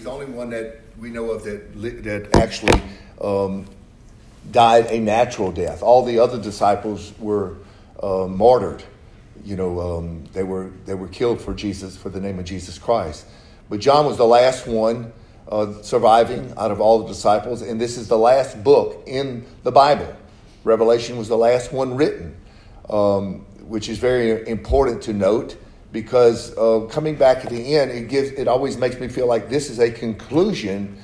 he's the only one that we know of that that actually um, died a natural death. All the other disciples were uh, martyred. You know, um, they were they were killed for Jesus for the name of Jesus Christ. But John was the last one uh, surviving out of all the disciples, and this is the last book in the Bible. Revelation was the last one written, um, which is very important to note because uh, coming back at the end, it gives it always makes me feel like this is a conclusion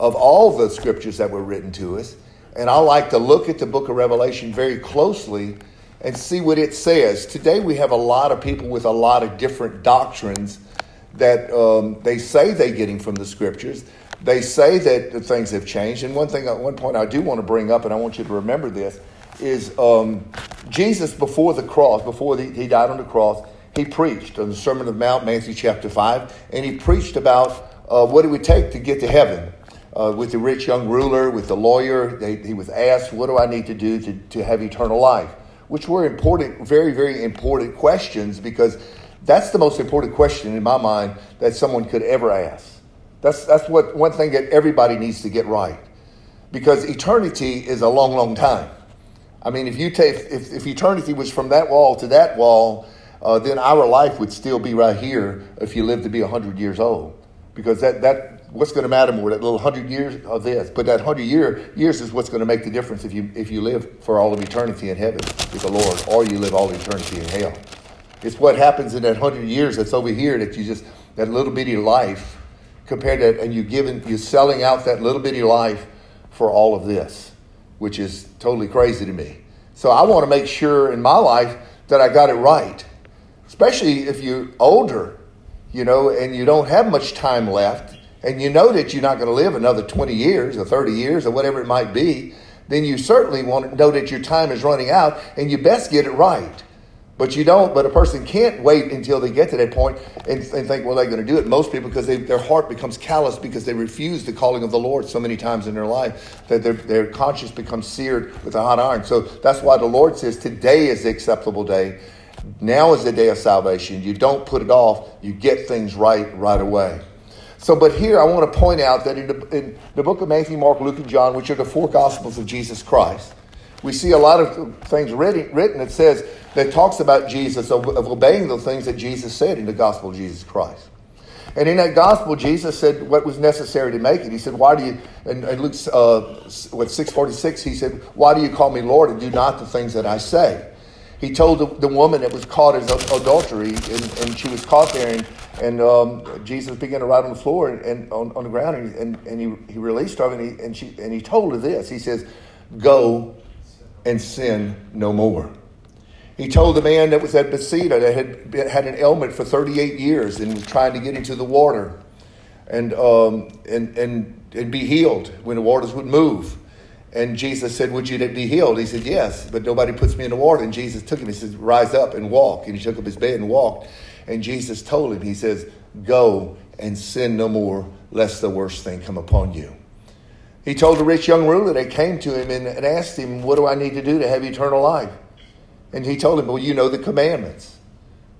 of all the scriptures that were written to us. And I like to look at the book of Revelation very closely and see what it says. Today we have a lot of people with a lot of different doctrines that um, they say they're getting from the scriptures. They say that things have changed. And one thing, at one point, I do want to bring up, and I want you to remember this, is um, Jesus before the cross, before the, he died on the cross, he preached on the Sermon of Mount, Matthew chapter 5, and he preached about uh, what it would take to get to heaven. Uh, with the rich young ruler, with the lawyer, they, he was asked, What do I need to do to, to have eternal life? Which were important, very, very important questions because that's the most important question in my mind that someone could ever ask. That's, that's what one thing that everybody needs to get right. Because eternity is a long, long time. I mean, if you take if, if eternity was from that wall to that wall, uh, then our life would still be right here if you lived to be 100 years old. Because that, that what's going to matter more, that little 100 years of this. But that 100 year, years is what's going to make the difference if you, if you live for all of eternity in heaven with the Lord or you live all eternity in hell. It's what happens in that 100 years that's over here that you just, that little bitty life compared to, and you're giving, you're selling out that little bitty life for all of this, which is totally crazy to me. So I want to make sure in my life that I got it right especially if you're older, you know, and you don't have much time left, and you know that you're not going to live another 20 years or 30 years or whatever it might be, then you certainly want to know that your time is running out and you best get it right. But you don't, but a person can't wait until they get to that point and, and think, well, they're going to do it. Most people, because they, their heart becomes callous because they refuse the calling of the Lord so many times in their life that their, their conscience becomes seared with a hot iron. So that's why the Lord says, today is the acceptable day. Now is the day of salvation. You don't put it off, you get things right right away. So, but here I want to point out that in the, in the book of Matthew, Mark, Luke, and John, which are the four gospels of Jesus Christ, we see a lot of things written, written that says, that talks about Jesus, of, of obeying the things that Jesus said in the gospel of Jesus Christ. And in that gospel, Jesus said what was necessary to make it. He said, "Why do you?" And, and Luke, uh, what six forty six, he said, "Why do you call me Lord and do not the things that I say?" He told the, the, woman that was caught as adultery, and, and she was caught there, and, and um, Jesus began to write on the floor and, and on, on, the ground, and, and, he, he released her, and he, and, she, and he told her this. He says, Go and sin no more. He told the man that was at Bethsaida that had had an ailment for 38 years and was trying to get into the water and, um, and, and, and be healed when the waters would move. And Jesus said, Would you be healed? He said, Yes, but nobody puts me in the water. And Jesus took him. He said, Rise up and walk. And he took up his bed and walked. And Jesus told him, He says, Go and sin no more, lest the worst thing come upon you. He told the rich young ruler that came to him and asked him, What do I need to do to have eternal life? And he told him, Well, you know the commandments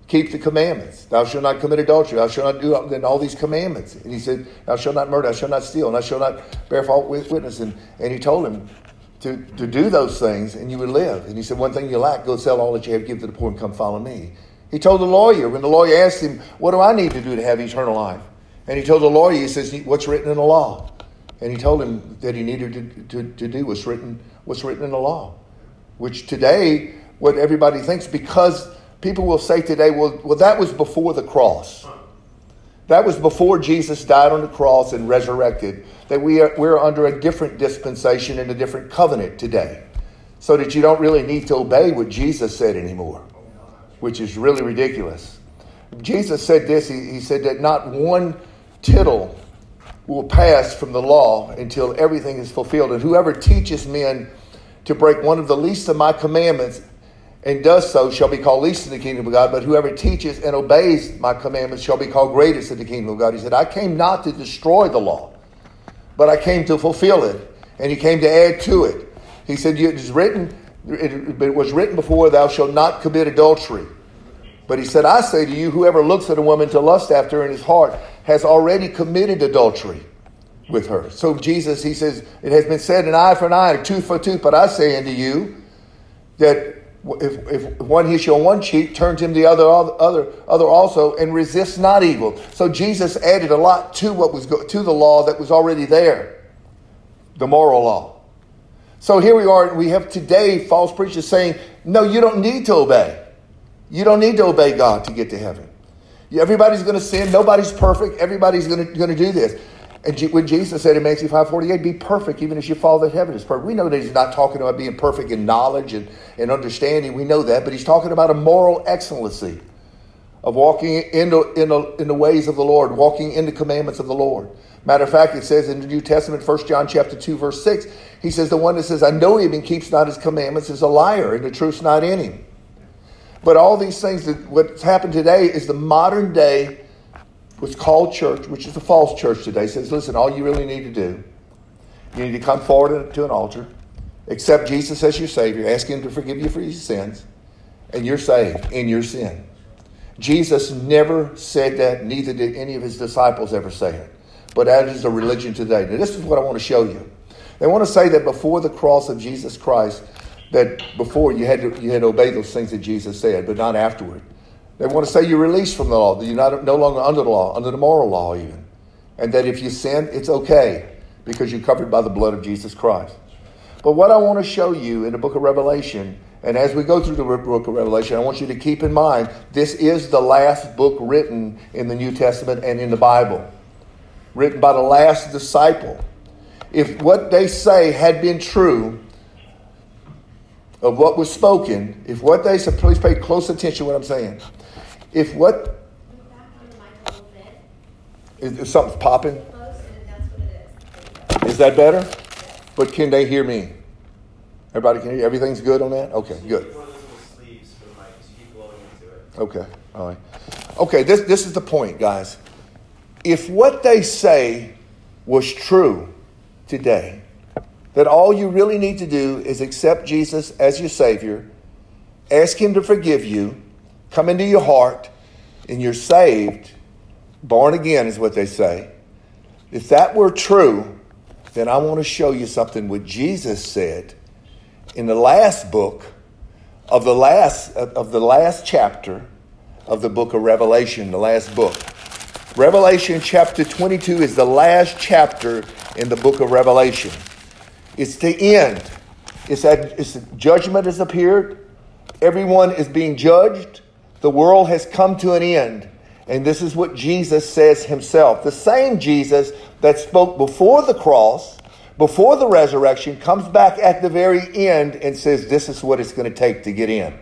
keep the commandments. Thou shalt not commit adultery. Thou shalt not do and all these commandments. And he said, Thou shalt not murder. Thou shalt not steal. And thou shalt not bear false witness. And, and he told him to, to do those things and you would live. And he said, One thing you lack, go sell all that you have, give to the poor, and come follow me. He told the lawyer, when the lawyer asked him, What do I need to do to have eternal life? And he told the lawyer, He says, What's written in the law? And he told him that he needed to, to, to do what's written, what's written in the law. Which today, what everybody thinks, because people will say today, well, well, that was before the cross. That was before Jesus died on the cross and resurrected. That we are, we're under a different dispensation and a different covenant today. So that you don't really need to obey what Jesus said anymore, which is really ridiculous. Jesus said this He, he said that not one tittle will pass from the law until everything is fulfilled. And whoever teaches men to break one of the least of my commandments and does so shall be called least in the kingdom of God, but whoever teaches and obeys my commandments shall be called greatest in the kingdom of God. He said, I came not to destroy the law, but I came to fulfill it. And he came to add to it. He said, It is written, it was written before, thou shalt not commit adultery. But he said, I say to you, whoever looks at a woman to lust after her in his heart has already committed adultery with her. So Jesus, he says, it has been said, an eye for an eye, a tooth for a tooth. But I say unto you that if, if one hits you on one cheek, turns him the other, other, other also, and resists not evil. So Jesus added a lot to what was to the law that was already there, the moral law. So here we are. We have today false preachers saying, "No, you don't need to obey. You don't need to obey God to get to heaven. Everybody's going to sin. Nobody's perfect. Everybody's going to do this." And when Jesus said in Matthew 5.48, be perfect even as your Father in heaven is perfect. We know that he's not talking about being perfect in knowledge and, and understanding. We know that. But he's talking about a moral excellency of walking in the, in, the, in the ways of the Lord, walking in the commandments of the Lord. Matter of fact, it says in the New Testament, 1 John chapter 2, verse 6, he says, the one that says, I know him and keeps not his commandments is a liar, and the truth's not in him. But all these things, that what's happened today is the modern day what's called church, which is a false church today, says, listen, all you really need to do, you need to come forward to an altar, accept Jesus as your Savior, ask Him to forgive you for your sins, and you're saved in your sin. Jesus never said that, neither did any of his disciples ever say it. But that is the religion today. Now, this is what I want to show you. They want to say that before the cross of Jesus Christ, that before you had to, you had to obey those things that Jesus said, but not afterward. They want to say you're released from the law, that you're not, no longer under the law, under the moral law even. And that if you sin, it's okay because you're covered by the blood of Jesus Christ. But what I want to show you in the book of Revelation, and as we go through the book of Revelation, I want you to keep in mind this is the last book written in the New Testament and in the Bible, written by the last disciple. If what they say had been true, of what was spoken, if what they said, please pay close attention to what I'm saying. If what is, if something's popping, is that better? But can they hear me? Everybody can hear. Everything's good on that. Okay, good. Okay, all right. Okay, this this is the point, guys. If what they say was true today, that all you really need to do is accept Jesus as your Savior, ask Him to forgive you, come into your heart and you're saved, born again is what they say. If that were true, then I want to show you something what Jesus said in the last book of the last of the last chapter of the book of Revelation, the last book. Revelation chapter 22 is the last chapter in the book of Revelation. It's the end. It's that it's judgment has appeared. Everyone is being judged. The world has come to an end. And this is what Jesus says himself. The same Jesus that spoke before the cross, before the resurrection, comes back at the very end and says, This is what it's going to take to get in.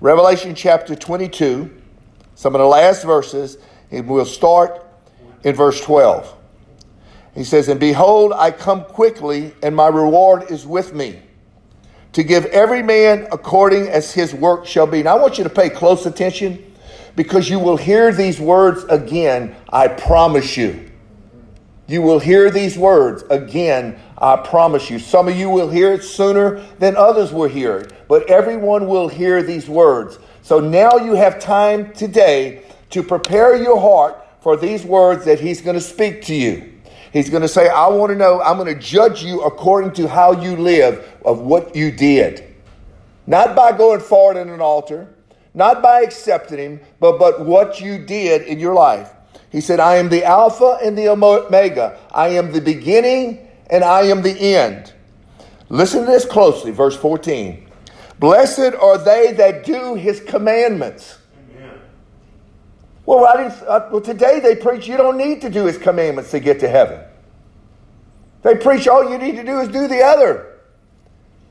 Revelation chapter 22, some of the last verses, and we'll start in verse 12. He says, And behold, I come quickly, and my reward is with me to give every man according as his work shall be. Now, I want you to pay close attention because you will hear these words again, I promise you. You will hear these words again, I promise you. Some of you will hear it sooner than others will hear it, but everyone will hear these words. So now you have time today to prepare your heart for these words that he's going to speak to you. He's going to say, I want to know, I'm going to judge you according to how you live, of what you did. Not by going forward in an altar, not by accepting Him, but, but what you did in your life. He said, I am the Alpha and the Omega. I am the beginning and I am the end. Listen to this closely, verse 14. Blessed are they that do His commandments. Well, I uh, well, today they preach you don't need to do his commandments to get to heaven. They preach all you need to do is do the other.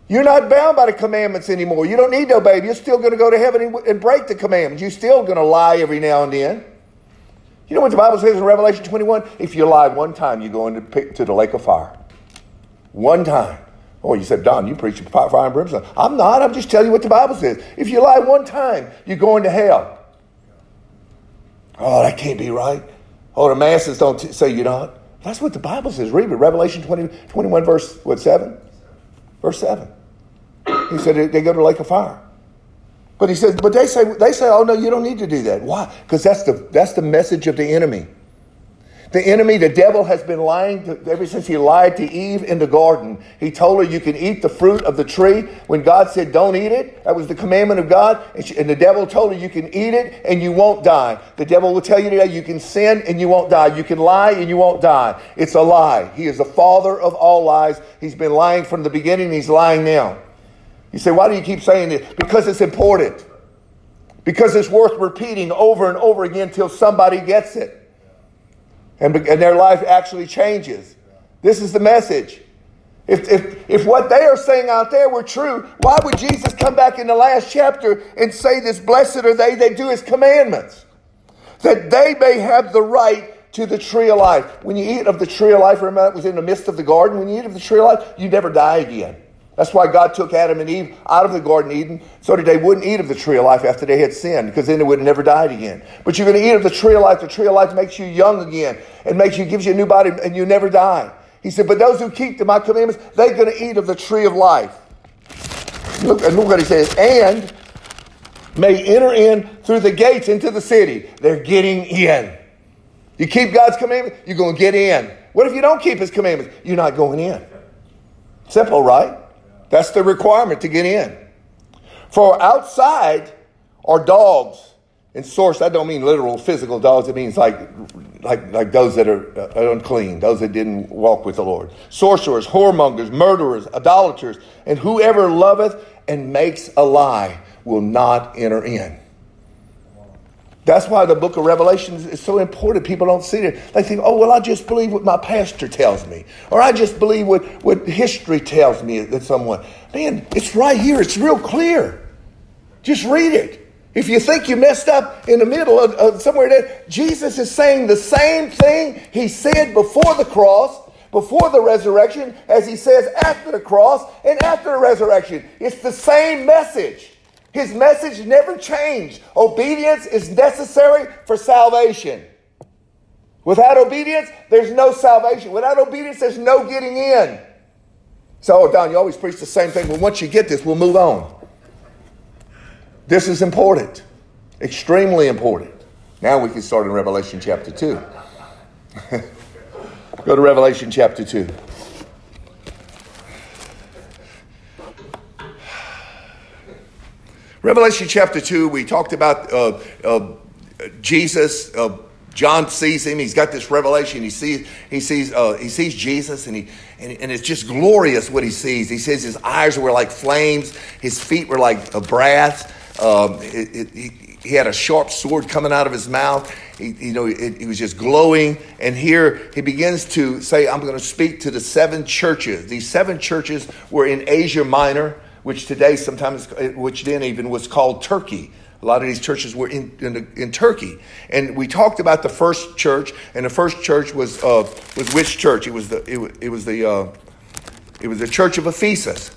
You're not bound by the commandments anymore. You don't need to obey. You're still going to go to heaven and, and break the commandments. You're still going to lie every now and then. You know what the Bible says in Revelation 21? If you lie one time, you go into to the lake of fire. One time. Oh, you said, Don, you preach fire and brimstone. I'm not. I'm just telling you what the Bible says. If you lie one time, you're going to hell. Oh, that can't be right. Oh, the masses don't t- say you're not. That's what the Bible says. Read it. Revelation 20, 21, verse, what, 7? Verse 7. He said they go to the lake of fire. But he says, but they say, they say, oh no, you don't need to do that. Why? Because that's the, that's the message of the enemy. The enemy, the devil, has been lying to, ever since he lied to Eve in the garden. He told her, You can eat the fruit of the tree. When God said, Don't eat it, that was the commandment of God. And, she, and, the devil told her, You can eat it and you won't die. The devil will tell you today, You can sin and you won't die. You can lie and you won't die. It's a lie. He is the father of all lies. He's been lying from the beginning, he's lying now. You say, Why do you keep saying this? Because it's important. Because it's worth repeating over and over again till somebody gets it and, and their life actually changes. This is the message. If, if, if what they are saying out there were true, why would Jesus come back in the last chapter and say, This blessed are they that do his commandments? That they may have the right to the tree of life. When you eat of the tree of life, remember it was in the midst of the garden. When you eat of the tree of life, you never die again. That's why God took Adam and Eve out of the Garden of Eden so that they wouldn't eat of the tree of life after they had sinned, because then they would have never died again. But you're going to eat of the tree of life. The tree of life makes you young again and makes you, gives you a new body, and you never die. He said, But those who keep to my commandments, they're going to eat of the tree of life. Look, and look what he says, and may enter in through the gates into the city. They're getting in. You keep God's commandments, you're going to get in. What if you don't keep his commandments? You're not going in. Simple, right? That's the requirement to get in. For outside are dogs. And source, I don't mean literal physical dogs. It means like, like, like those that are uh, unclean, those that didn't walk with the Lord. Sorcerers, whoremongers, murderers, idolaters, and whoever loveth and makes a lie will not enter in. That's why the book of Revelation is so important. People don't see it. They think, oh, well, I just believe what my pastor tells me. Or I just believe what, what history tells me that someone. Man, it's right here. It's real clear. Just read it. If you think you messed up in the middle of, of somewhere there, Jesus is saying the same thing he said before the cross, before the resurrection, as he says after the cross and after the resurrection. It's the same message. His message never changed. Obedience is necessary for salvation. Without obedience, there's no salvation. Without obedience, there's no getting in. So, oh, Don, you always preach the same thing. Well, once you get this, we'll move on. This is important, extremely important. Now we can start in Revelation chapter 2. Go to Revelation chapter 2. Revelation chapter 2, we talked about uh, uh, Jesus. Uh, John sees him. He's got this revelation. He sees, he sees, uh, he sees Jesus, and, he, and, and, it's just glorious what he sees. He says his eyes were like flames, his feet were like a brass. Um, it, it, he, he, had a sharp sword coming out of his mouth. He, you know, it, it was just glowing. And here he begins to say, "I'm going to speak to the seven churches." These seven churches were in Asia Minor which today sometimes, which then even was called Turkey. A lot of these churches were in, in, in, Turkey. And we talked about the first church, and the first church was, uh, was which church? It was the, it, it was the, uh, it was the church of Ephesus.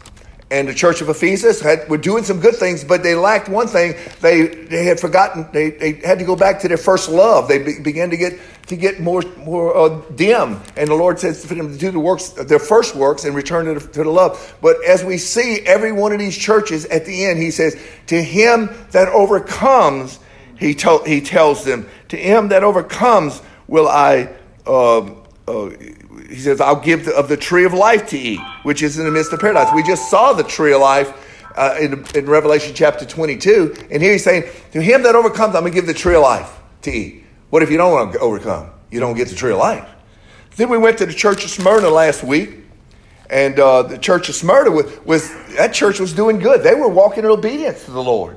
And the church of Ephesus had, were doing some good things, but they lacked one thing. They, they had forgotten, they, they had to go back to their first love. They be, began to get to get more more uh, dim. And the Lord says for them to do the works, their first works, and return to the, to the love. But as we see every one of these churches at the end, He says, "To him that overcomes," He told He tells them, "To him that overcomes will I." Uh, uh, he says, "I'll give the, of the tree of life to eat, which is in the midst of paradise." We just saw the tree of life. Uh, in, in Revelation chapter 22, and here he's saying, To him that overcomes, I'm going to give the tree of life to eat. What if you don't want to overcome? You don't get the tree of life. Then we went to the church of Smyrna last week, and uh, the church of Smyrna was, was, that church was doing good. They were walking in obedience to the Lord.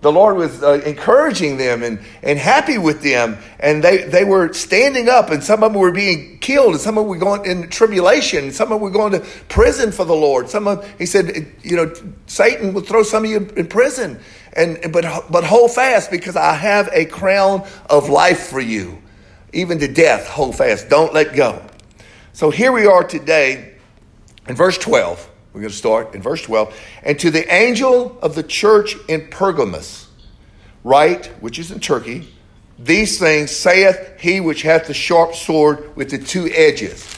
The Lord was uh, encouraging them and, and happy with them, and they, they were standing up, and some of them were being killed, and some of them were going in tribulation, and some of them were going to prison for the Lord. Some of he said, you know, Satan will throw some of you in prison. And, but, but hold fast because I have a crown of life for you. Even to death, hold fast. Don't let go. So here we are today in verse 12. We're going to start in verse 12. And to the angel of the church in Pergamos, write, which is in Turkey, these things saith he which hath the sharp sword with the two edges.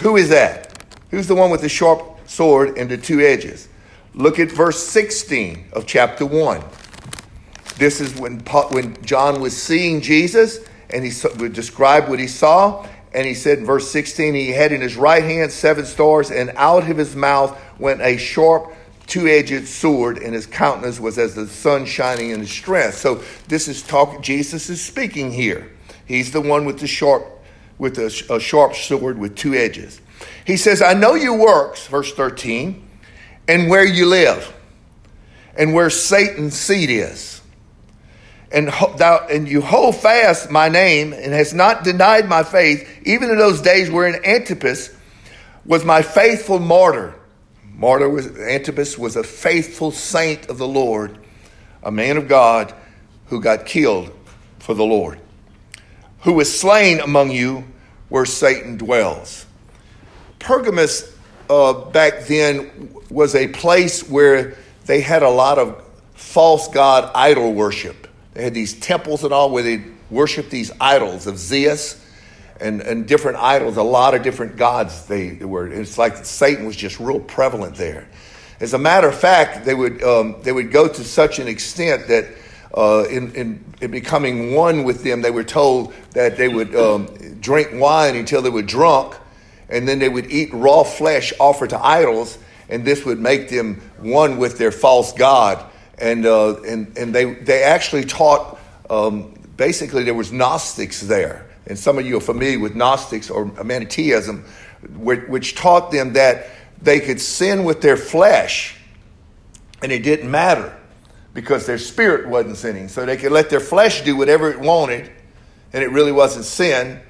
Who is that? Who's the one with the sharp sword and the two edges? Look at verse 16 of chapter 1. This is when, when John was seeing Jesus, and he would describe what he saw. And he said in verse 16, he had in his right hand seven stars, and out of his mouth went a sharp two edged sword, and his countenance was as the sun shining in his strength. So this is talk. Jesus is speaking here. He's the one with the sharp, with a, a sharp sword with two edges. He says, "I know your works," verse thirteen, and where you live, and where Satan's seat is. And, thou, and you hold fast my name and has not denied my faith, even in those days wherein Antipas was my faithful martyr Martyr was, Antipas was a faithful saint of the Lord, a man of God who got killed for the Lord, who was slain among you where Satan dwells. Pergamus uh, back then was a place where they had a lot of false god idol worship. They had these temples and all where they worshiped these idols of Zeus and, and different idols, a lot of different gods they were. It's like Satan was just real prevalent there. As a matter of fact, they would, um, they would go to such an extent that uh, in, in, in, becoming one with them, they were told that they would um, drink wine until they were drunk, and then they would eat raw flesh offered to idols, and this would make them one with their false god. And, uh, and, and they, they actually taught, um, basically, there was Gnostics there and some of you are familiar with Gnostics or Manichaeism, which taught them that they could sin with their flesh and it didn't matter because their spirit wasn't sinning. So they could let their flesh do whatever it wanted and it really wasn't sin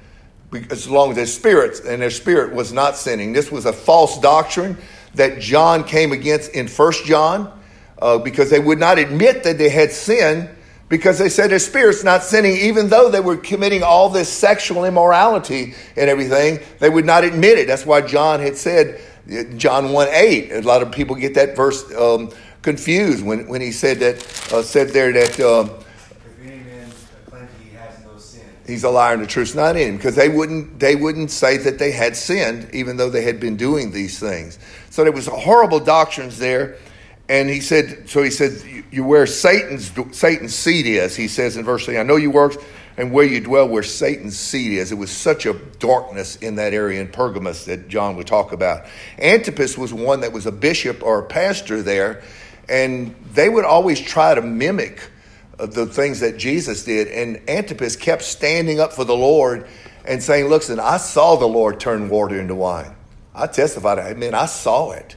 as long as their spirits and their spirit was not sinning. This was a false doctrine that John came against in First John uh, because they would not admit that they had sinned because they said their spirit's not sinning, even though they were committing all this sexual immorality and everything, they would not admit it. That's why John had said, John 1 8. A lot of people get that verse um, confused when, when he said that, uh, said there that. Um, He's a liar and the truth's not in him because they wouldn't they wouldn't say that they had sinned even though they had been doing these things. So there was horrible doctrines there and he said, so he said, you where Satan's Satan's seat is. He says in verse 3, I know you work and where you dwell, where Satan's seat is. It was such a darkness in that area in Pergamus that John would talk about. Antipas was one that was a bishop or a pastor there, and they would always try to mimic uh, the things that Jesus did. And Antipas kept standing up for the Lord and saying, Listen, I saw the Lord turn water into wine. I testified, I mean, I saw it.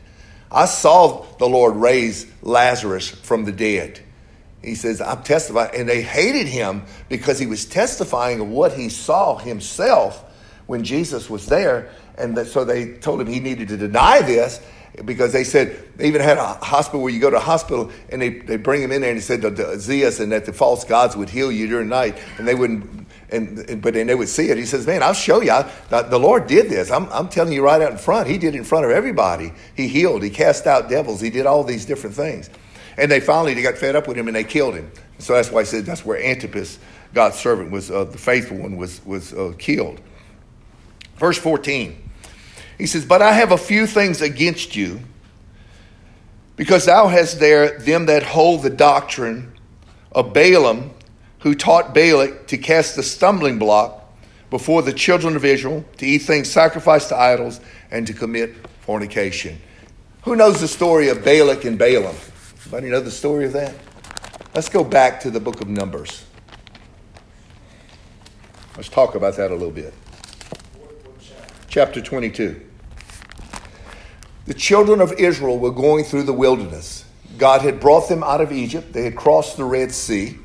I saw the Lord raise Lazarus from the dead. He says, I'm testifying. And they hated him because he was testifying of what he saw himself when Jesus was there. And so they told him he needed to deny this because they said they even had a hospital where you go to a hospital and they, they bring him in there and he said the Zeus and that the false gods would heal you during the night and they wouldn't and, but then they would see it. He says, "Man, I'll show you. I, the Lord did this. I'm, I'm telling you right out in front. He did it in front of everybody. He healed. He cast out devils. He did all these different things." And they finally they got fed up with him and they killed him. So that's why I said that's where Antipas, God's servant, was uh, the faithful one, was was uh, killed. Verse fourteen, he says, "But I have a few things against you." Because thou hast there them that hold the doctrine of Balaam, who taught Balak to cast the stumbling block before the children of Israel, to eat things sacrificed to idols, and to commit fornication. Who knows the story of Balak and Balaam? Anybody know the story of that? Let's go back to the book of Numbers. Let's talk about that a little bit. Chapter 22. The children of Israel were going through the wilderness. God had brought them out of Egypt. They had crossed the Red Sea.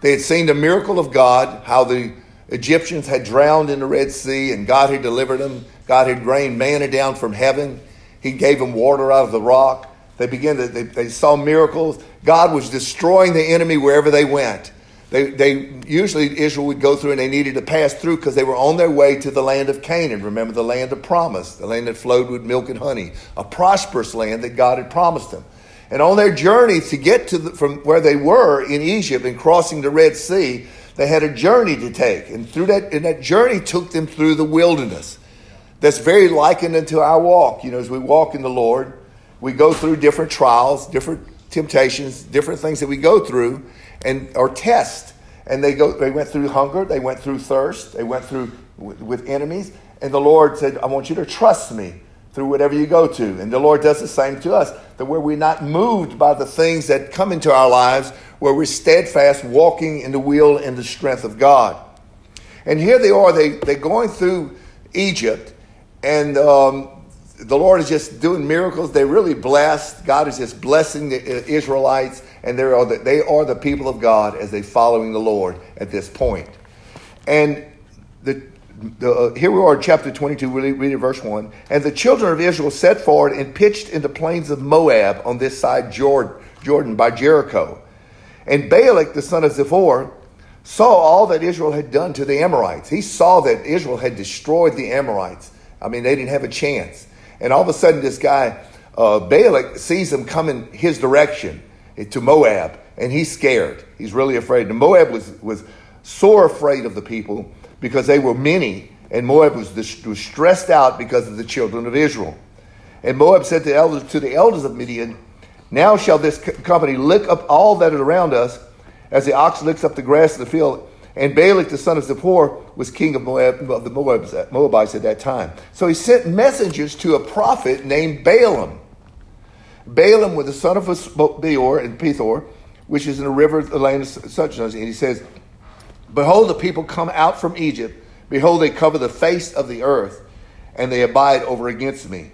They had seen the miracle of God, how the Egyptians had drowned in the Red Sea and God had delivered them. God had rained manna down from heaven. He gave them water out of the rock. They began to, they, they saw miracles. God was destroying the enemy wherever they went. They, they usually Israel would go through and they needed to pass through because they were on their way to the land of Canaan. Remember the land of promise, the land that flowed with milk and honey, a prosperous land that God had promised them. And on their journey to get to the, from where they were in Egypt and crossing the Red Sea, they had a journey to take. And through that, and that journey took them through the wilderness. That's very likened unto our walk. You know, as we walk in the Lord, we go through different trials, different temptations, different things that we go through and or test. And they go they went through hunger, they went through thirst, they went through with, with enemies. And the Lord said, I want you to trust me through whatever you go to. And the Lord does the same to us, that where we're not moved by the things that come into our lives, where we're steadfast, walking in the will and the strength of God. And here they are, they, they're going through Egypt, and um, the Lord is just doing miracles. They're really blessed. God is just blessing the uh, Israelites, and they are the, they are the people of God as they're following the Lord at this point. And the, the uh, here we are in chapter 22, read, read verse 1. And the children of Israel set forward and pitched in the plains of Moab on this side Jordan, Jordan by Jericho. And Balak, the son of Zippor, saw all that Israel had done to the Amorites. He saw that Israel had destroyed the Amorites. I mean, they didn't have a chance. And all of a sudden, this guy, uh, Balak, sees them coming his direction to Moab, and he's scared. He's really afraid. And Moab was, was sore afraid of the people because they were many, and Moab was, was stressed out because of the children of Israel. And Moab said to the elders, to the elders of Midian, Now shall this company lick up all that is around us, as the ox licks up the grass of the field. And Balak, the son of Zippor, was king of, Moab, of the uh, Moabites at that time. So he sent messengers to a prophet named Balaam. Balaam was the son of Beor and Pethor, which is in the river of the land of such and such. And he says, Behold, the people come out from Egypt. Behold, they cover the face of the earth, and they abide over against me.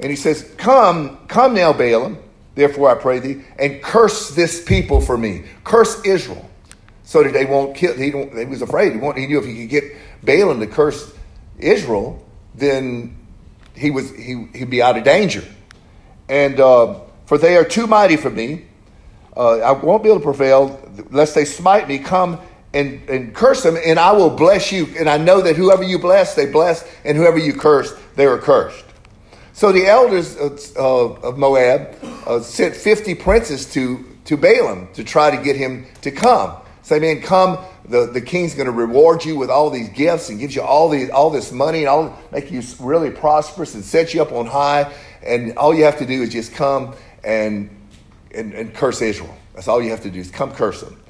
And he says, Come, come now, Balaam, therefore I pray thee, and curse this people for me. Curse Israel, so that they won't kill. He, he was afraid. He, he knew if he could get Balaam to curse Israel, then he was he, he'd be out of danger. And uh, for they are too mighty for me. Uh, I won't be able to prevail, lest they smite me. Come and, and curse them, and I will bless you. And I know that whoever you bless, they bless, and whoever you curse, they are cursed. So the elders of, Moab uh, sent 50 princes to, to Balaam to try to get him to come. Say, man, come. The, the king's going to reward you with all these gifts and gives you all, these, all this money and all, make you really prosperous and set you up on high. And all you have to do is just come and, and, and curse Israel. That's all you have to do is come curse them.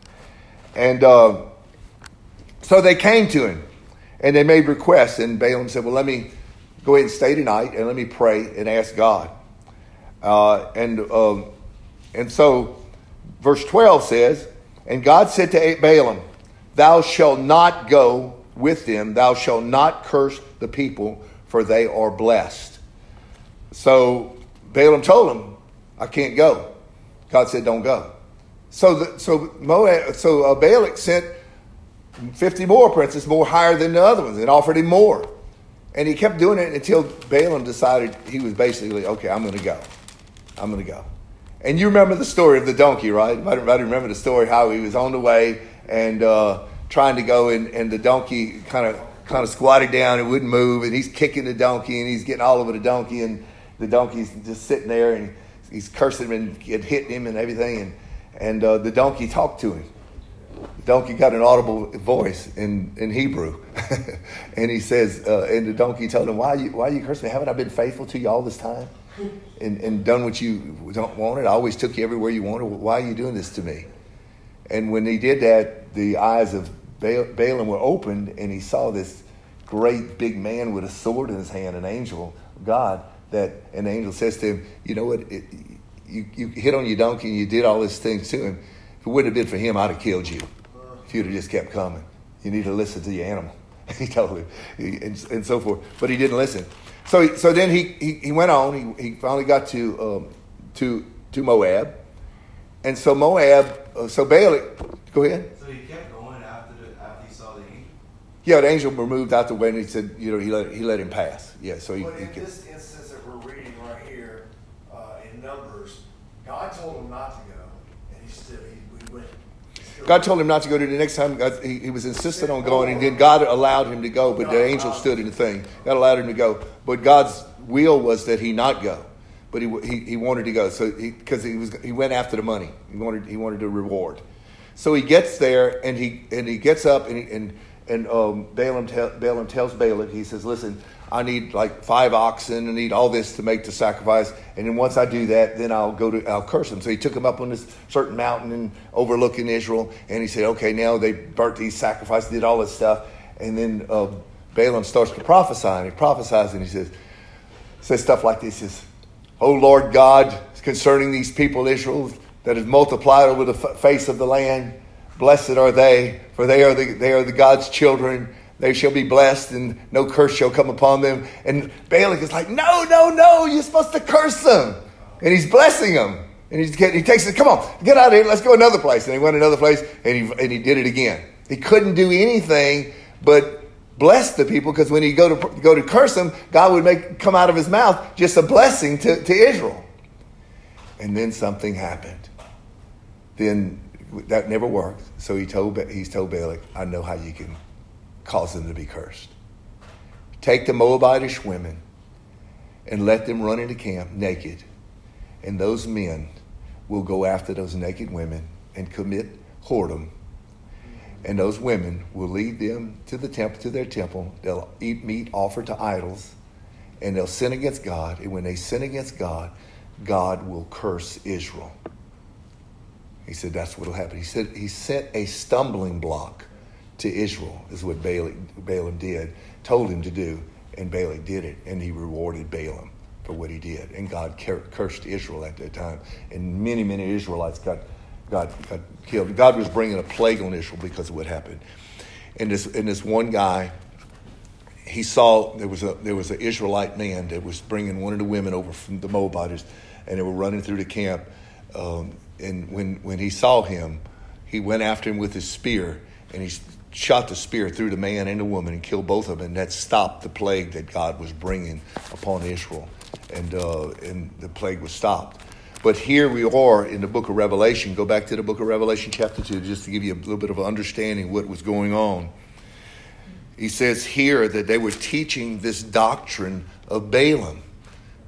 And uh, so they came to him and they made requests. And Balaam said, Well, let me go ahead and stay tonight and let me pray and ask God. Uh, and, um, and so verse 12 says, And God said to Balaam, Thou shalt not go with them, thou shalt not curse the people, for they are blessed. So Balaam told him, I can't go. God said, Don't go. So, the, so, Moab, so uh, Balak sent 50 more princes, more higher than the other ones, and offered him more. And he kept doing it until Balaam decided he was basically, okay, I'm going to go. I'm going to go. And you remember the story of the donkey, right? Might, remember the story how he was on the way and uh, trying to go, and, and the donkey kind of kind of squatted down and wouldn't move, and he's kicking the donkey and he's getting all over the donkey, and the donkey's just sitting there and he's cursing him and hitting him and everything, and and uh, the donkey talked to him donkey got an audible voice in, in Hebrew. and he says, uh, and the donkey told him, why you, why you cursing me? Haven't I been faithful to you all this time? And, and done what you don't wanted? I always took you everywhere you wanted. Why are you doing this to me? And when he did that, the eyes of Balaam were opened, and he saw this great big man with a sword in his hand, an angel, God, that an angel says to him, You know what? It, you, you hit on your donkey and you did all these things to him. If it wouldn't have been for him, I'd have killed you. If you'd have just kept coming. You need to listen to your animal. he told him, and, and, so forth. But he didn't listen. So, he, so then he, he, he went on. He, he finally got to, um, to, to Moab. And so Moab, uh, so Balak, go ahead. So he kept going after, the, after he saw the angel? Yeah, the angel moved out the way and he said, you know, he let, he let him pass. Yeah, so he. But in he this instance that we're reading right here uh, in Numbers, God told him not to go, he still, he God told him not to go to the next time. God, he, he, was insistent on going, and then God allowed him to go, but the angel stood in the thing. God allowed him to go. But God's will was that he not go. But he, he, he wanted to go. So because he, he, was he went after the money. He wanted he wanted a reward. So he gets there and he and he gets up and he, and and um, Balaam, tell, Balaam tells Balak, he says, "Listen, I need like five oxen. I need all this to make the sacrifice. And then once I do that, then I'll go to, I'll curse them. So he took them up on this certain mountain and overlooking Israel. And he said, okay, now they burnt these sacrifices, did all this stuff. And then uh, Balaam starts to prophesy, and he prophesies, and he says, says stuff like this: he says, "O Lord God, concerning these people Israel that has multiplied over the face of the land, blessed are they, for they are the they are the God's children." They shall be blessed, and no curse shall come upon them. And Balak is like, No, no, no, you're supposed to curse them. And he's blessing them. And he's, he takes it, come on, get out of here, let's go another place. And he went another place, and he, and he did it again. He couldn't do anything but bless the people because when he go to go to curse them, God would make come out of his mouth just a blessing to, to Israel. And then something happened. Then that never worked. So he told he's told Balak, I know how you can cause them to be cursed. Take the Moabitish women and let them run into camp naked. And those men will go after those naked women and commit whoredom. And those women will lead them to the temple, to their temple. They'll eat meat offered to idols, and they'll sin against God. And when they sin against God, God will curse Israel. He said that's what will happen. He said he sent a stumbling block to Israel, is what Balaam, Balaam did, told him to do, and Balak did it, and he rewarded Balaam for what he did. And God cursed Israel at that time, and many, many Israelites got, got, got killed. God was bringing a plague on Israel because of what happened. And this, and this one guy, he saw there was a there was an Israelite man that was bringing one of the women over from the Moabites, and they were running through the camp. Um, and when when he saw him, he went after him with his spear, and he shot the spear through the man and the woman and killed both of them, and that stopped the plague that God was bringing upon Israel, and uh, and the plague was stopped. But here we are in the book of Revelation. Go back to the book of Revelation, chapter two, just to give you a little bit of understanding what was going on. He says here that they were teaching this doctrine of Balaam.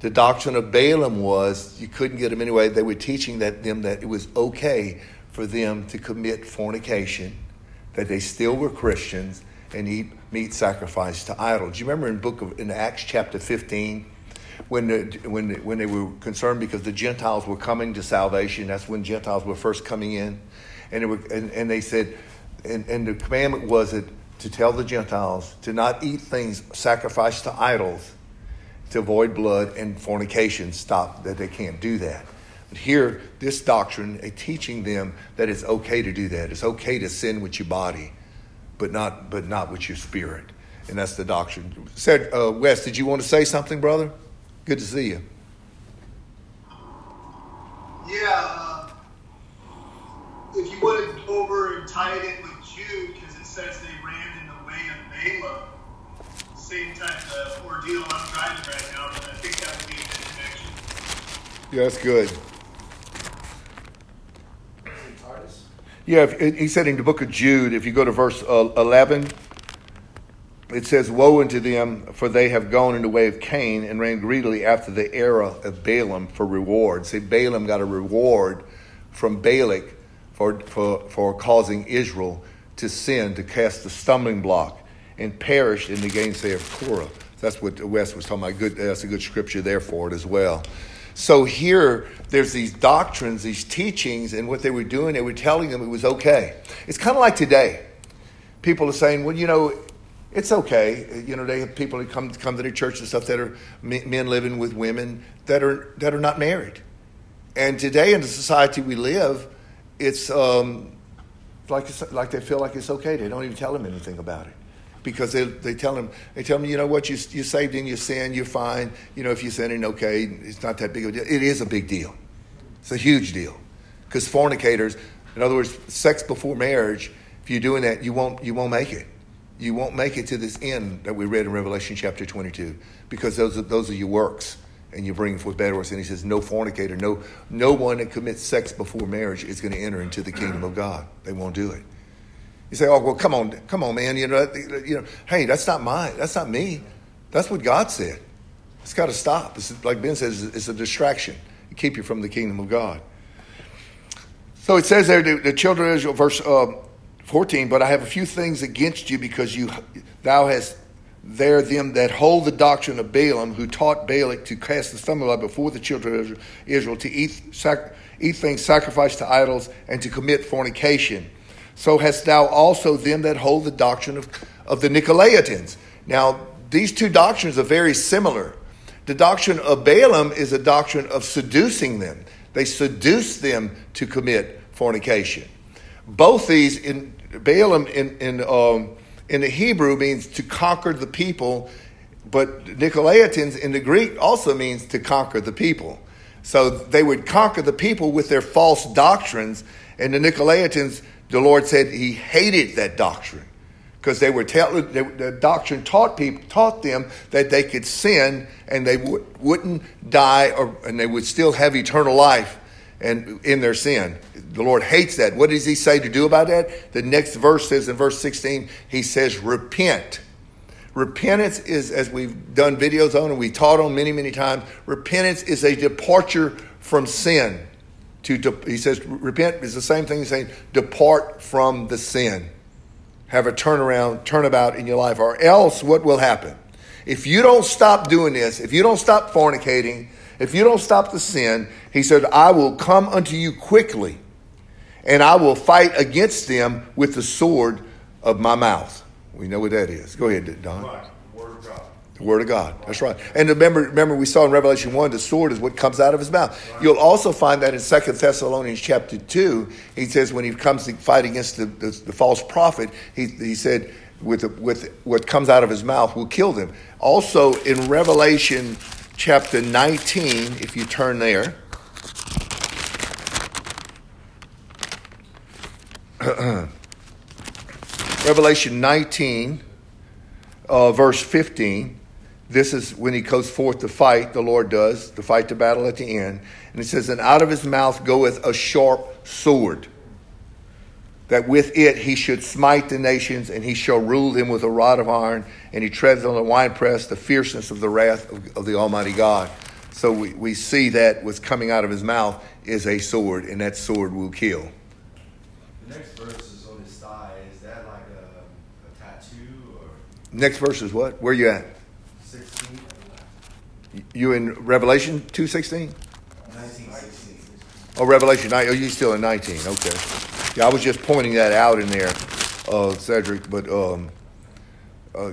The doctrine of Balaam was you couldn't get them anyway. They were teaching that them that it was okay for them to commit fornication that they still were Christians and eat meat sacrificed to idols. Do you remember in book of in Acts chapter 15 when the, when the, when they were concerned because the Gentiles were coming to salvation? That's when Gentiles were first coming in, and they were and, and they said, and, and the commandment was it to tell the Gentiles to not eat things sacrificed to idols, to avoid blood and fornication. Stop that they can't do that. But here, this doctrine, a teaching them that it's okay to do that. It's okay to sin with your body, but not, but not with your spirit. And that's the doctrine. Said uh, Wes, did you want to say something, brother? Good to see you. Yeah. Uh, if you want to go over and tie it in with Jude, because it says they ran in the way of Balaam. Same type of ordeal I'm driving right now, but I think that would be a good connection. Yeah, that's good. Yeah, he said in the book of Jude, if you go to verse uh, 11, it says, Woe unto them, for they have gone in the way of Cain and ran greedily after the era of Balaam for reward. See, Balaam got a reward from Balak for, for, for causing Israel to sin, to cast the stumbling block, and perished in the gainsay of Korah. That's what Wes was talking about. Good, that's a good scripture there for it as well. So here, there's these doctrines, these teachings, and what they were doing, they were telling them it was okay. It's kind of like today. People are saying, well, you know, it's okay. You know, they have people who come come to the church and stuff that are men living with women that are that are not married. And today, in the society we live, it's um, like like they feel like it's okay. They don't even tell them anything about it because they, they tell him they tell him you know what? You you saved in your sin you're fine. You know if you're sinning okay. It's not that big of a deal. It is a big deal. It's a huge deal. Because fornicators in other words sex before marriage if you're doing that you won't you won't make it. You won't make it to this end that we read in Revelation chapter 22 because those are, those are your works and you bring forth better works. And he says no fornicator no no one that commits sex before marriage is going to enter into the kingdom of God. They won't do it you say, "Oh, well, come on, come on, man. You know, you know, hey, that's not mine. That's not me. That's what God said. It's got to stop. It's, like Ben says, it's a distraction. to keep you from the kingdom of God. So it says there, the, children of Israel, verse uh, 14, but I have a few things against you because you, thou hast there them that hold the doctrine of Balaam, who taught Balak to cast the stumbling block before the children of Israel, to eat, sac- eat things sacrificed to idols, and to commit fornication so hast thou also them that hold the doctrine of, of the Nicolaitans. Now, these two doctrines are very similar. The doctrine of Balaam is a doctrine of seducing them. They seduce them to commit fornication. Both these in Balaam in in um, in the Hebrew means to conquer the people, but Nicolaitans in the Greek also means to conquer the people. So they would conquer the people with their false doctrines, and the Nicolaitans, the Lord said He hated that doctrine because they were telling the doctrine taught people taught them that they could sin and they w- wouldn't die or and they would still have eternal life and in their sin. The Lord hates that. What does he say to do about that? The next verse says in verse 16, he says, repent. Repentance is, as we've done videos on and we taught on many, many times, repentance is a departure from sin. To, to he says, repent is the same thing as saying, depart from the sin have a turnaround, turnabout in your life, or else what will happen? If you don't stop doing this, if you don't stop fornicating, if you don't stop the sin, he said, I will come unto you quickly, and I will fight against them with the sword of my mouth. We know what that is. Go ahead, Don. Right, word of God. The word of God. That's right. And remember, remember we saw in Revelation 1, the sword is what comes out of his mouth. You'll also find that in 2 Thessalonians chapter 2, he says when he comes to fight against the, the, the false prophet, he, he said, with, with what comes out of his mouth will kill them. Also in Revelation chapter 19, if you turn there, Revelation 19, uh, verse 15. This is when he goes forth to fight, the Lord does, to fight the battle at the end. And it says, And out of his mouth goeth a sharp sword, that with it he should smite the nations, and he shall rule them with a rod of iron, and he treads on the winepress the fierceness of the wrath of, of the Almighty God. So we, we see that what's coming out of his mouth is a sword, and that sword will kill. The next verse is on his thigh. Is that like a, a tattoo or Next verse is what? Where you at? 16? You in Revelation 2.16? 1916. Oh, Revelation 9. Oh, you still in 19. Okay. Yeah, I was just pointing that out in there, uh, Cedric. But, um, uh,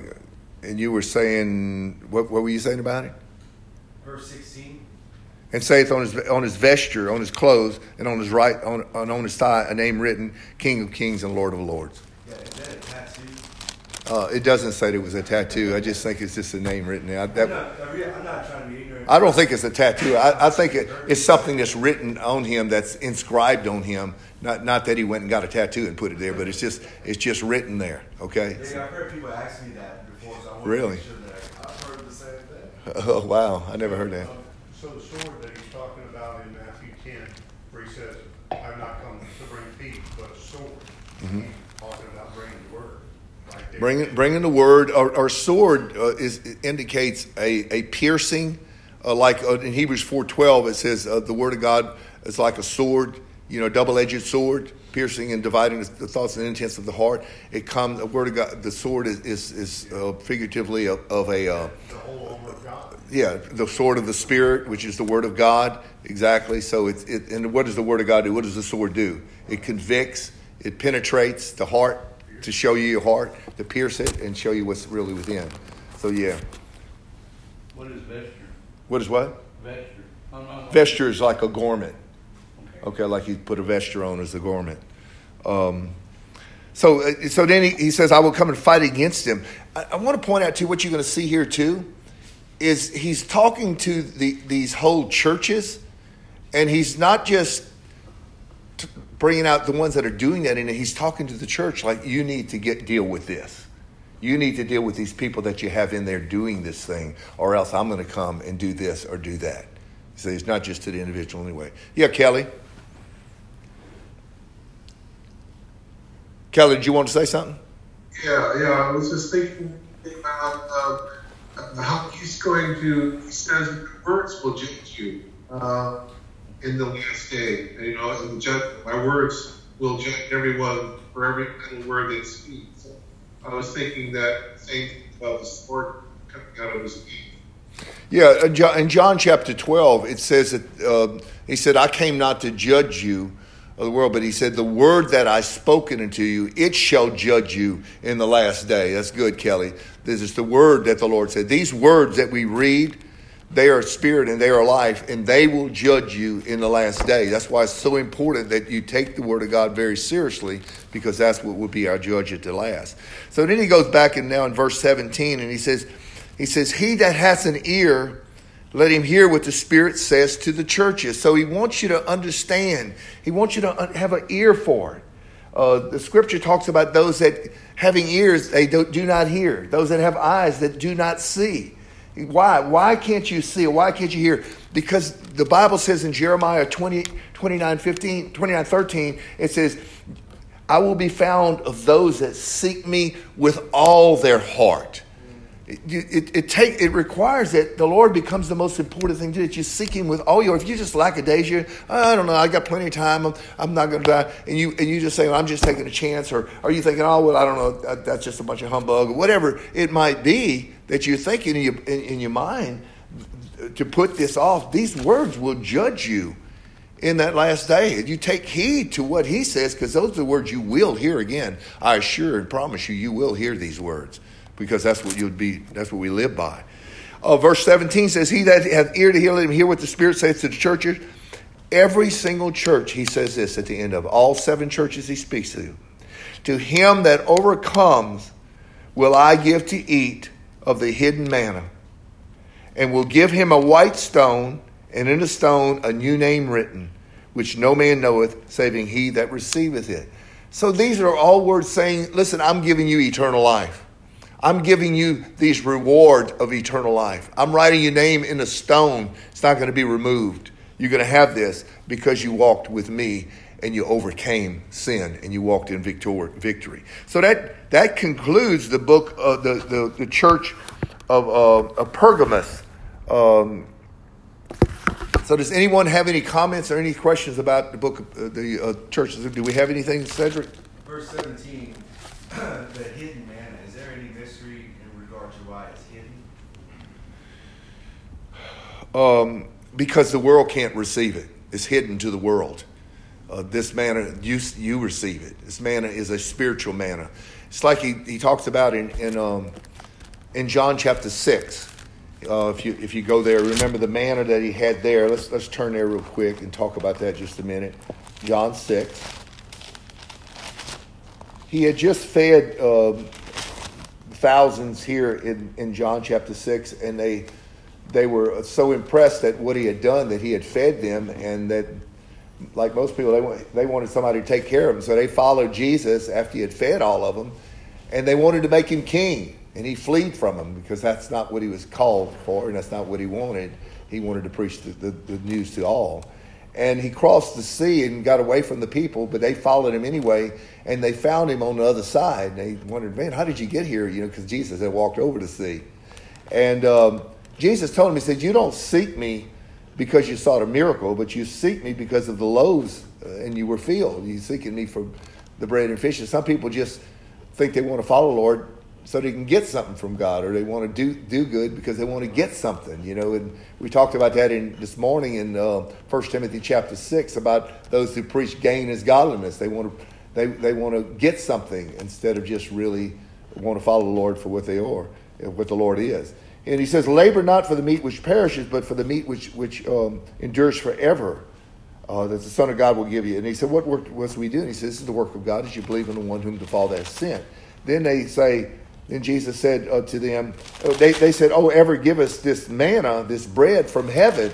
and you were saying, what, what were you saying about it? Verse 16. And saith on his, on his vesture, on his clothes, and on his right, on, on, on his thigh, a name written, King of Kings and Lord of Lords. Yeah, is that a tattoo? Uh, it doesn't say that it was a tattoo. I just think it's just a name written there. I, that, I'm not trying to be ignorant. I don't think it's a tattoo. I, I think it, it's something that's written on him, that's inscribed on him. Not, not that he went and got a tattoo and put it there, but it's just, it's just written there. Okay. I've heard people ask me that before, so I Really? sure that I, I've heard the same thing. Oh wow! I never heard that. So the sword that he's talking about in Matthew ten, where he says, I've not come to bring peace, but a sword. He's Talking about bringing the word. right there. Bringing, bringing the word or, or sword uh, is indicates a, a piercing, uh, like uh, in Hebrews four twelve it says uh, the word of God is like a sword, you know, double edged sword, piercing and dividing the, thoughts and intents of the heart. It comes the word of God. The sword is is, is uh, figuratively of, of a uh, The whole armor of God. yeah, the sword of the spirit, which is the word of God, exactly. So it's it, and what does the word of God do? What does the sword do? It convicts, it penetrates the heart to show you your heart, to pierce it and show you what's really within. So yeah, What is vesture? what is what? Vesture. Vesture is like a garment. Okay, like you put a vesture on as a garment. Um, so, uh, so then he, he says, "I will come and fight against him." I, I want to point out to you what you're going to see here too is he's talking to the, these whole churches, and he's not just bringing out the ones that are doing that, and he's talking to the church like you need to get deal with this. You need to deal with these people that you have in there doing this thing, or else I'm going to come and do this or do that. So it's not just to the individual anyway. Yeah, Kelly. Kelly, did you want to say something? Yeah, yeah. I was just thinking about uh, how he's going to. He says words will judge you uh, in the last day. You know, and judge, my words will judge everyone for every little word they speak. So I was thinking that same thing about the sword coming out of his mouth. Yeah, in John, in John chapter 12, it says that uh, he said, I came not to judge you, of the world, but he said, The word that I spoken unto you, it shall judge you in the last day. That's good, Kelly. This is the word that the Lord said. These words that we read, they are spirit and they are life, and they will judge you in the last day. That's why it's so important that you take the word of God very seriously, because that's what will be our judge at the last. So then he goes back and now in verse 17, and he says, He says, He that has an ear, let him hear what the Spirit says to the churches. So he wants you to understand. He wants you to have an ear for it. Uh, the scripture talks about those that having ears they do, do not hear, those that have eyes that do not see. Why? Why can't you see or why can't you hear? Because the Bible says in Jeremiah 20, 29, 15, 29, 13, it says, I will be found of those that seek me with all their heart. It, it, it, take, it requires that the Lord becomes the most important thing to that you seek Him with all your. If you just lackadaisia, I don't know, I got plenty of time, I'm, I'm not going to die, and you and you just say, well, I'm just taking a chance, or are you thinking, oh well, I don't know, that's just a bunch of humbug, or whatever it might be that you're thinking in your in, in your mind to put this off. These words will judge you in that last day. You take heed to what He says, because those are the words you will hear again. I assure and promise you, you will hear these words because that's what you'd be, that's what we live by. Uh, verse 17 says, He that hath ear to hear, let him hear what the Spirit says to the churches. Every single church, he says this at the end of all seven churches he speaks to. To him that overcomes will I give to eat of the hidden manna, and will give him a white stone, and in the stone a new name written, which no man knoweth, saving he that receiveth it. So these are all words saying, Listen, I'm giving you eternal life. I'm giving you these reward of eternal life. I'm writing your name in a stone. It's not going to be removed. You're going to have this because you walked with me and you overcame sin and you walked in victor- victory. So that, that concludes the book, of the, the, the church of, uh, of Pergamos. Um, so does anyone have any comments or any questions about the book of uh, the uh, churches? Do we have anything, Cedric? Verse 17, the hidden manna. Is there any mystery in regard to why it's hidden? Um, because the world can't receive it. It's hidden to the world. Uh, this manna, you, you receive it. This manna is a spiritual manna. It's like he, he talks about in, in, um, in John chapter 6. Uh, if, you, if you go there, remember the manna that he had there. Let's, let's turn there real quick and talk about that just a minute. John 6. He had just fed um, thousands here in, in John chapter 6, and they, they were so impressed at what he had done that he had fed them, and that, like most people, they, they wanted somebody to take care of them. So they followed Jesus after he had fed all of them, and they wanted to make him king. And he fled from them because that's not what he was called for, and that's not what he wanted. He wanted to preach the, the, the news to all. And he crossed the sea and got away from the people, but they followed him anyway, and they found him on the other side. And they wondered, man, how did you get here? You know, because Jesus had walked over the sea. And um, Jesus told him, he said, you don't seek me because you sought a miracle, but you seek me because of the loaves uh, and you were filled. You're seeking me for the bread and fish. And some people just think they want to follow the Lord so they can get something from God, or they want to do do good because they want to get something, you know. And we talked about that in this morning in uh, First Timothy chapter six about those who preach gain as godliness. They want to they they want to get something instead of just really want to follow the Lord for what they are, what the Lord is. And he says, "Labor not for the meat which perishes, but for the meat which which um, endures forever." Uh, that the Son of God will give you. And he said, What work must we do? And he says, This is the work of God, is you believe in the one whom the Father has sent. Then they say, then Jesus said uh, to them, uh, they, they said, Oh, ever give us this manna, this bread from heaven.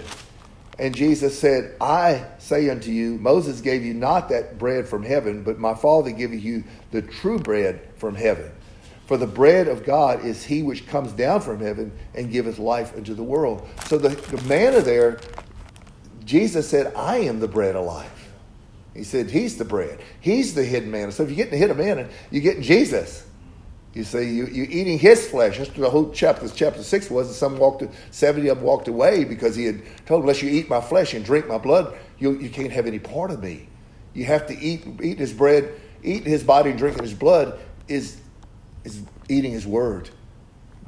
And Jesus said, I say unto you, Moses gave you not that bread from heaven, but my Father giveth you the true bread from heaven. For the bread of God is he which comes down from heaven and giveth life unto the world. So the, the manna there, Jesus said, I am the bread of life. He said, He's the bread. He's the hidden manna. So if you're getting the hidden manna, you're getting Jesus. You see, you, you're eating his flesh. That's what the whole chapter, chapter 6 was. Some walked, 70 of them walked away because he had told unless you eat my flesh and drink my blood, you, you can't have any part of me. You have to eat, eat his bread, eat his body and drinking his blood is, is eating his word.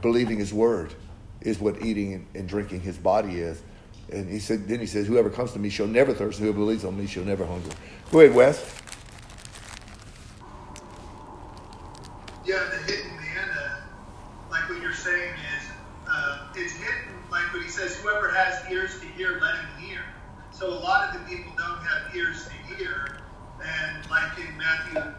Believing his word is what eating and, and drinking his body is. And he said, then he says, whoever comes to me shall never thirst, whoever believes on me shall never hunger. Go ahead, Wes. Yeah, like he says, whoever has ears to hear, let him hear. So a lot of the people don't have ears to hear. And like in Matthew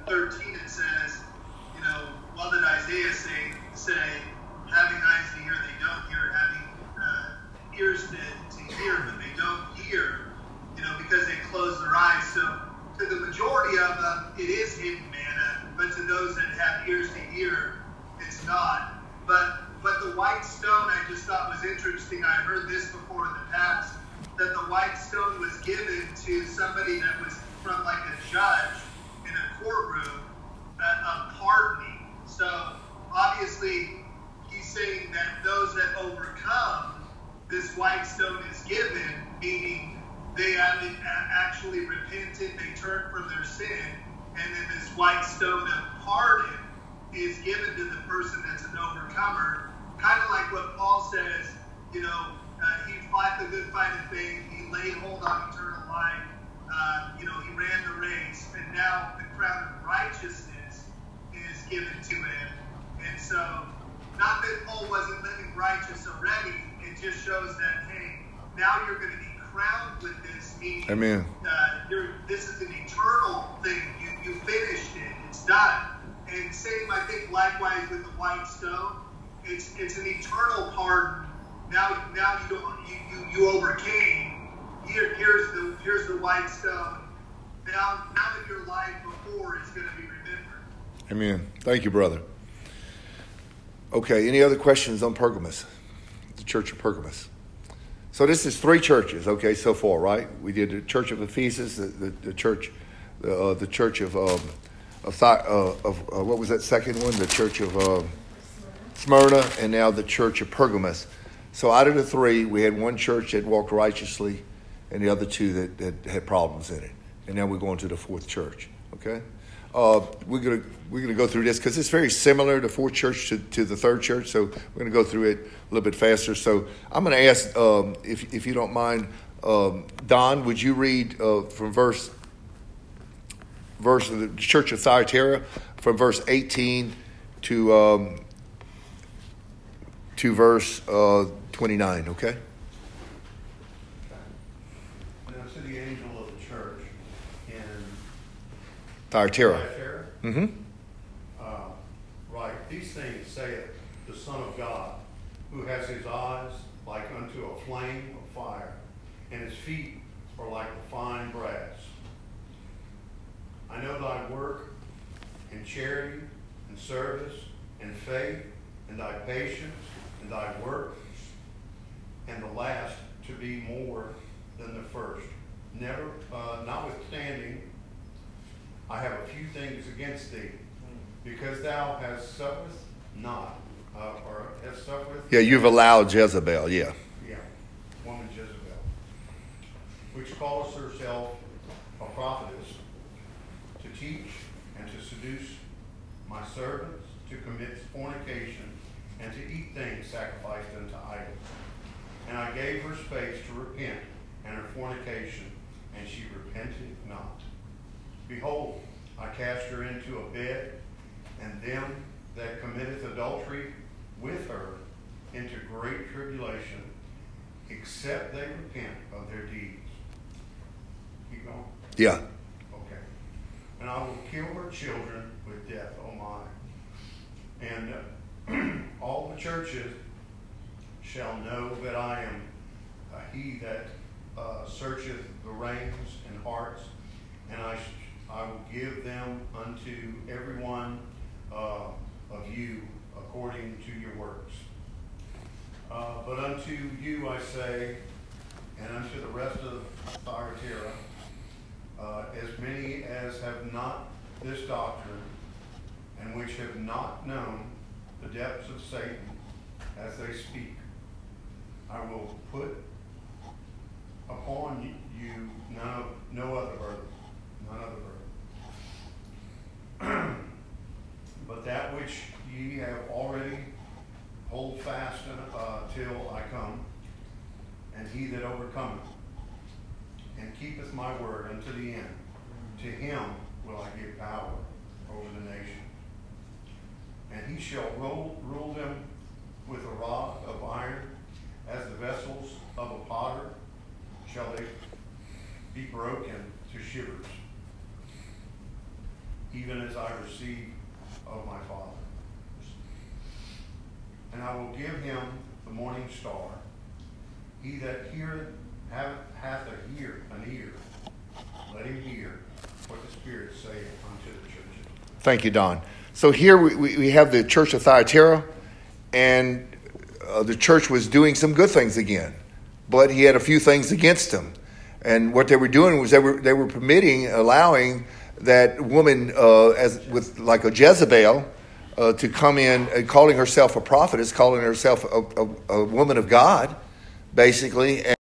the white stone. Now now that your life before is going to be remembered. Amen. Thank you, brother. Okay, any other questions on Pergamos? The Church of Pergamos. So this is three churches, okay, so far, right? We did the Church of Ephesus, the, the, the church, the, uh, the Church of um, of, uh, of uh, what was that second one? The Church of uh, Smyrna, and now the Church of Pergamos. So out of the three, we had one church that walked righteously, and the other two that, that had problems in it. And now we're going to the fourth church. Okay, uh, we're gonna we're gonna go through this because it's very similar, the fourth church to, to the third church. So we're gonna go through it a little bit faster. So I'm gonna ask um, if if you don't mind, um, Don, would you read uh, from verse verse of the church of Thyatira from verse 18 to um, to verse uh, 29. Okay. Now to the angel of the church in Thyatira. Thyatira, Mm-hmm. uh, right, these things saith the Son of God, who has his eyes like unto a flame of fire, and his feet are like the fine brass. I know thy work and charity and service and faith and thy patience and thy works, and the last to be more than the first. Never, uh, notwithstanding, I have a few things against thee, because thou hast suffered not, uh, or hast suffered. Yeah, you've allowed Jezebel. Yeah. Yeah, woman Jezebel, which calls herself a prophetess, to teach and to seduce my servants to commit fornication and to eat things sacrificed unto idols. And I gave her space to repent and her fornication, and she repented not. Behold, I cast her into a bed, and them that committeth adultery with her into great tribulation, except they repent of their deeds. Keep going. Yeah. Okay. And I will kill her children with death, oh my. And uh, all the churches shall know that I am uh, he that uh, searcheth the reins and hearts, and I, I will give them unto everyone uh, of you according to your works. Uh, but unto you I say, and unto the rest of Thyatira, uh, as many as have not this doctrine, and which have not known the depths of Satan as they speak, I will put upon you of, no other burden, none other burden. But that which ye have already hold fast uh, till I come, And he that overcometh and keepeth my word unto the end, to him will I give power over the nation. And he shall rule, rule them with a rod of iron, as the vessels of a potter shall they be broken to shivers, even as I received of my Father. And I will give him the morning star. He that heareth hath, a ear, an ear, let him hear what the Spirit saith unto the churches. Thank you, Don. So here we, we, we have the church of Thyatira, and uh, the church was doing some good things again, but he had a few things against him. And what they were doing was they were they were permitting, allowing that woman uh, as with like a Jezebel uh, to come in, and calling herself a prophetess, calling herself a, a, a woman of God, basically.